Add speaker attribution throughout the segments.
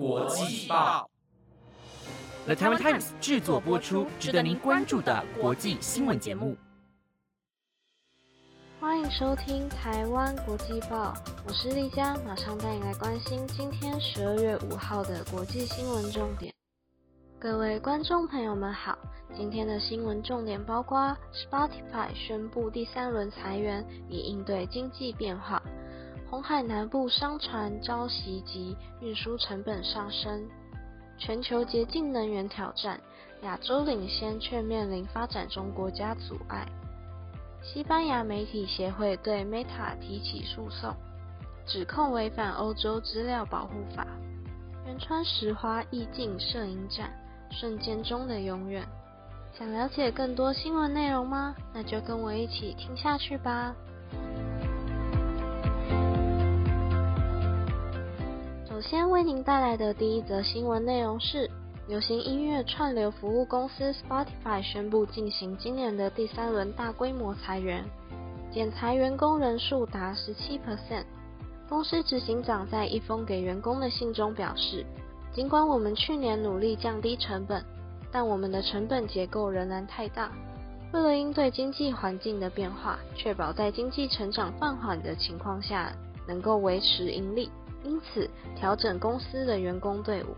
Speaker 1: 国际报，The Taiwan Times 制作播出，值得您关注的国际新闻节目。
Speaker 2: 欢迎收听台湾国际报，我是丽佳，马上带你来关心今天十二月五号的国际新闻重点。各位观众朋友们好，今天的新闻重点包括：Spotify 宣布第三轮裁员，以应对经济变化；红海南部商船遭袭击，运输成本上升；全球洁净能源挑战，亚洲领先却面临发展中国家阻碍。西班牙媒体协会对 Meta 提起诉讼，指控违反欧洲资料保护法。仁川石花意境摄影展，瞬间中的永远。想了解更多新闻内容吗？那就跟我一起听下去吧。首先为您带来的第一则新闻内容是。流行音乐串流服务公司 Spotify 宣布进行今年的第三轮大规模裁员，减裁员工人数达十七 percent。公司执行长在一封给员工的信中表示，尽管我们去年努力降低成本，但我们的成本结构仍然太大。为了应对经济环境的变化，确保在经济成长放缓的情况下能够维持盈利，因此调整公司的员工队伍。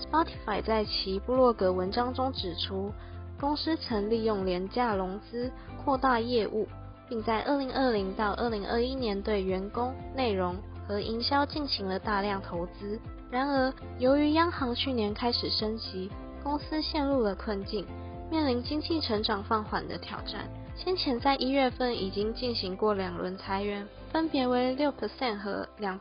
Speaker 2: Spotify 在其布洛格文章中指出，公司曾利用廉价融资扩大业务，并在2020到2021年对员工、内容和营销进行了大量投资。然而，由于央行去年开始升级，公司陷入了困境，面临经济成长放缓的挑战。先前在一月份已经进行过两轮裁员，分别为6%和2%。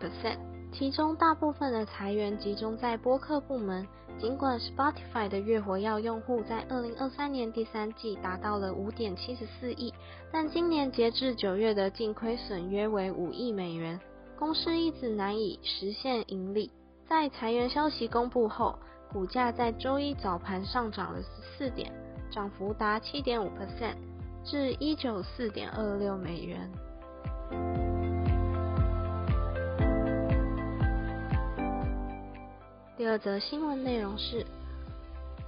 Speaker 2: 其中大部分的裁员集中在播客部门。尽管 Spotify 的月活跃用户在2023年第三季达到了5.74亿，但今年截至九月的净亏损约为5亿美元，公司一直难以实现盈利。在裁员消息公布后，股价在周一早盘上涨了14点，涨幅达7.5%，至194.26美元。第二则新闻内容是，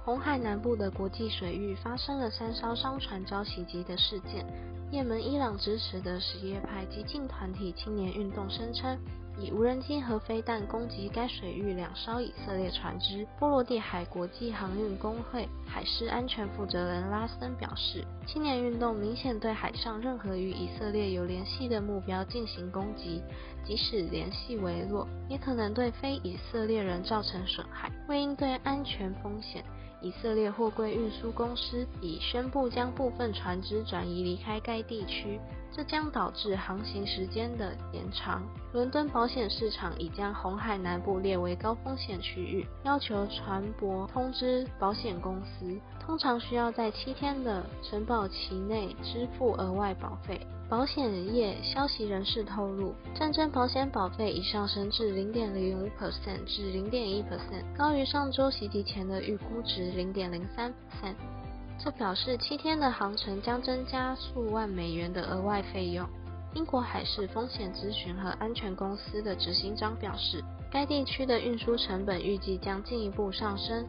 Speaker 2: 红海南部的国际水域发生了三艘商船遭袭击的事件。也门伊朗支持的什叶派激进团体青年运动声称。以无人机和飞弹攻击该水域两艘以色列船只。波罗的海国际航运工会海事安全负责人拉森表示，青年运动明显对海上任何与以色列有联系的目标进行攻击，即使联系微弱，也可能对非以色列人造成损害。为应对安全风险，以色列货柜运输公司已宣布将部分船只转移离开该地区。这将导致航行时间的延长。伦敦保险市场已将红海南部列为高风险区域，要求船舶通知保险公司，通常需要在七天的承保期内支付额外保费。保险业消息人士透露，战争保险保费已上升至零点零五 percent 至零点一 percent，高于上周袭击前的预估值零点零三 percent。这表示七天的航程将增加数万美元的额外费用。英国海事风险咨询和安全公司的执行长表示，该地区的运输成本预计将进一步上升，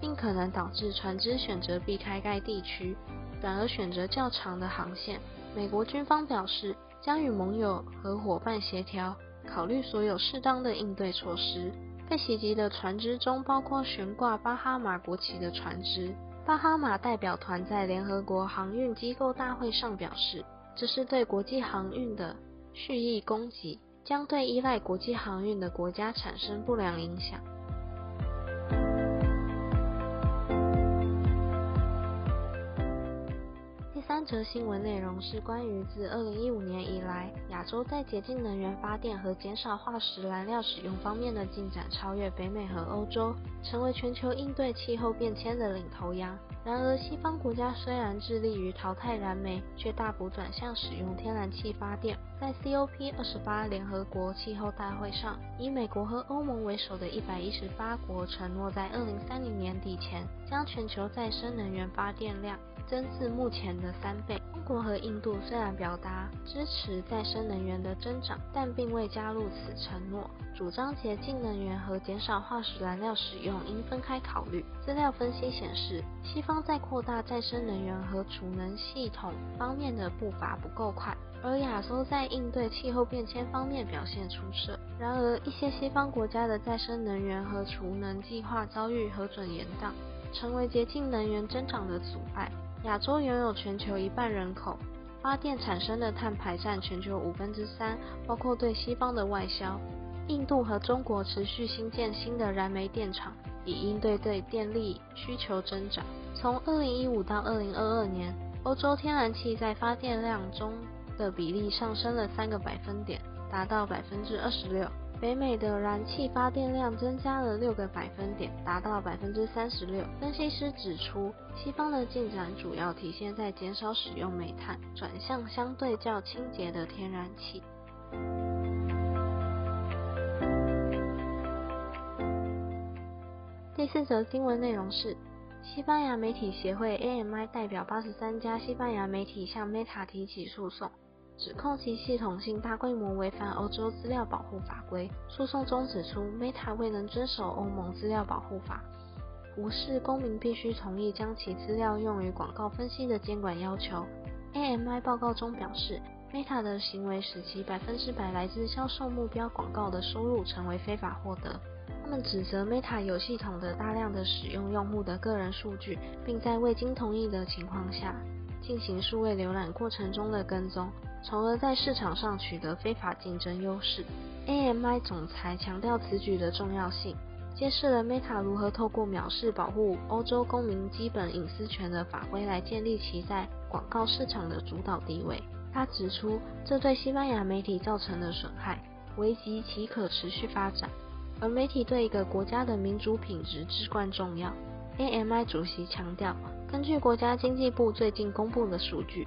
Speaker 2: 并可能导致船只选择避开该地区，转而选择较长的航线。美国军方表示，将与盟友和伙伴协调，考虑所有适当的应对措施。被袭击的船只中包括悬挂巴哈马国旗的船只。巴哈马代表团在联合国航运机构大会上表示，这是对国际航运的蓄意攻击，将对依赖国际航运的国家产生不良影响。三则新闻内容是关于自2015年以来，亚洲在洁净能源发电和减少化石燃料使用方面的进展超越北美和欧洲，成为全球应对气候变迁的领头羊。然而，西方国家虽然致力于淘汰燃煤，却大幅转向使用天然气发电。在 COP28 联合国气候大会上，以美国和欧盟为首的一百一十八国承诺在2030年底前，将全球再生能源发电量增至目前的三倍。中国和印度虽然表达支持再生能源的增长，但并未加入此承诺，主张洁净能源和减少化石燃料使用应分开考虑。资料分析显示，西方在扩大再生能源和储能系统方面的步伐不够快，而亚洲在应对气候变迁方面表现出色。然而，一些西方国家的再生能源和储能计划遭遇核准延宕。成为洁净能源增长的阻碍。亚洲拥有全球一半人口，发电产生的碳排占全球五分之三，包括对西方的外销。印度和中国持续新建新的燃煤电厂，以应对对电力需求增长。从二零一五到二零二二年，欧洲天然气在发电量中的比例上升了三个百分点，达到百分之二十六。北美的燃气发电量增加了六个百分点，达到百分之三十六。分析师指出，西方的进展主要体现在减少使用煤炭，转向相对较清洁的天然气。第四则新闻内容是，西班牙媒体协会 AMI 代表八十三家西班牙媒体向 Meta 提起诉讼。指控其系统性大规模违反欧洲资料保护法规。诉讼中指出，Meta 未能遵守欧盟资料保护法，无视公民必须同意将其资料用于广告分析的监管要求。AMI 报告中表示，Meta 的行为使其百分之百来自销售目标广告的收入成为非法获得。他们指责 Meta 有系统的大量的使用用户的个人数据，并在未经同意的情况下进行数位浏览过程中的跟踪。从而在市场上取得非法竞争优势。AMI 总裁强调此举的重要性，揭示了 Meta 如何透过藐视保护欧洲公民基本隐私权的法规来建立其在广告市场的主导地位。他指出，这对西班牙媒体造成的损害危及其可持续发展，而媒体对一个国家的民主品质至关重要。AMI 主席强调，根据国家经济部最近公布的数据。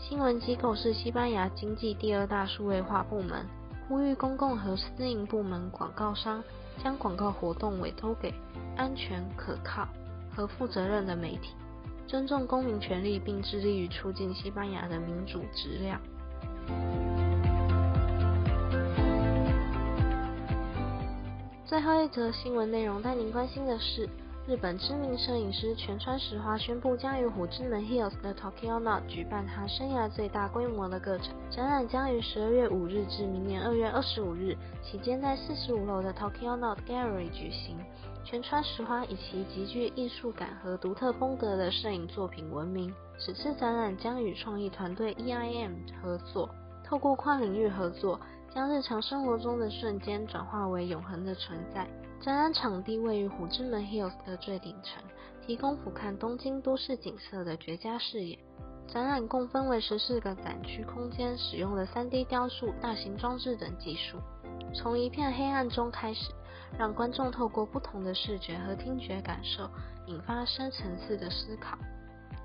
Speaker 2: 新闻机构是西班牙经济第二大数位化部门，呼吁公共和私营部门广告商将广告活动委托给安全、可靠和负责任的媒体，尊重公民权利，并致力于促进西班牙的民主质量。最后一则新闻内容带您关心的是。日本知名摄影师全川石花宣布，将于虎之门 Hills 的 Tokyo Not 举办他生涯最大规模的个展。展览将于十二月五日至明年二月二十五日期间在四十五楼的 Tokyo Not Gallery 举行。全川石花以其极具艺术感和独特风格的摄影作品闻名。此次展览将与创意团队 EIM 合作，透过跨领域合作，将日常生活中的瞬间转化为永恒的存在。展览场地位于虎之门 Hills 的最顶层，提供俯瞰东京都市景色的绝佳视野。展览共分为十四个展区空间，使用了 3D 雕塑、大型装置等技术，从一片黑暗中开始，让观众透过不同的视觉和听觉感受，引发深层次的思考。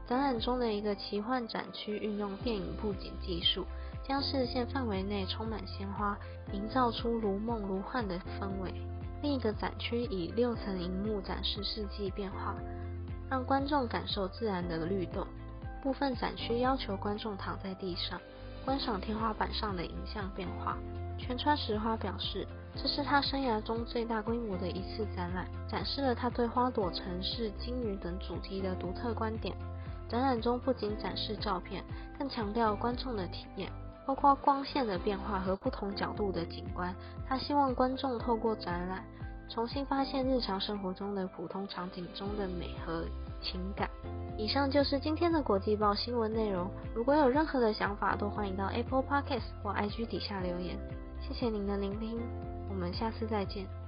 Speaker 2: 展览中的一个奇幻展区运用电影布景技术，将视线范围内充满鲜花，营造出如梦如幻的氛围。另一个展区以六层银幕展示四季变化，让观众感受自然的律动。部分展区要求观众躺在地上，观赏天花板上的影像变化。全川石花表示，这是他生涯中最大规模的一次展览，展示了他对花朵、城市、鲸鱼等主题的独特观点。展览中不仅展示照片，更强调观众的体验。包括光线的变化和不同角度的景观，他希望观众透过展览重新发现日常生活中的普通场景中的美和情感。以上就是今天的国际报新闻内容。如果有任何的想法，都欢迎到 Apple Podcast 或 IG 底下留言。谢谢您的聆听，我们下次再见。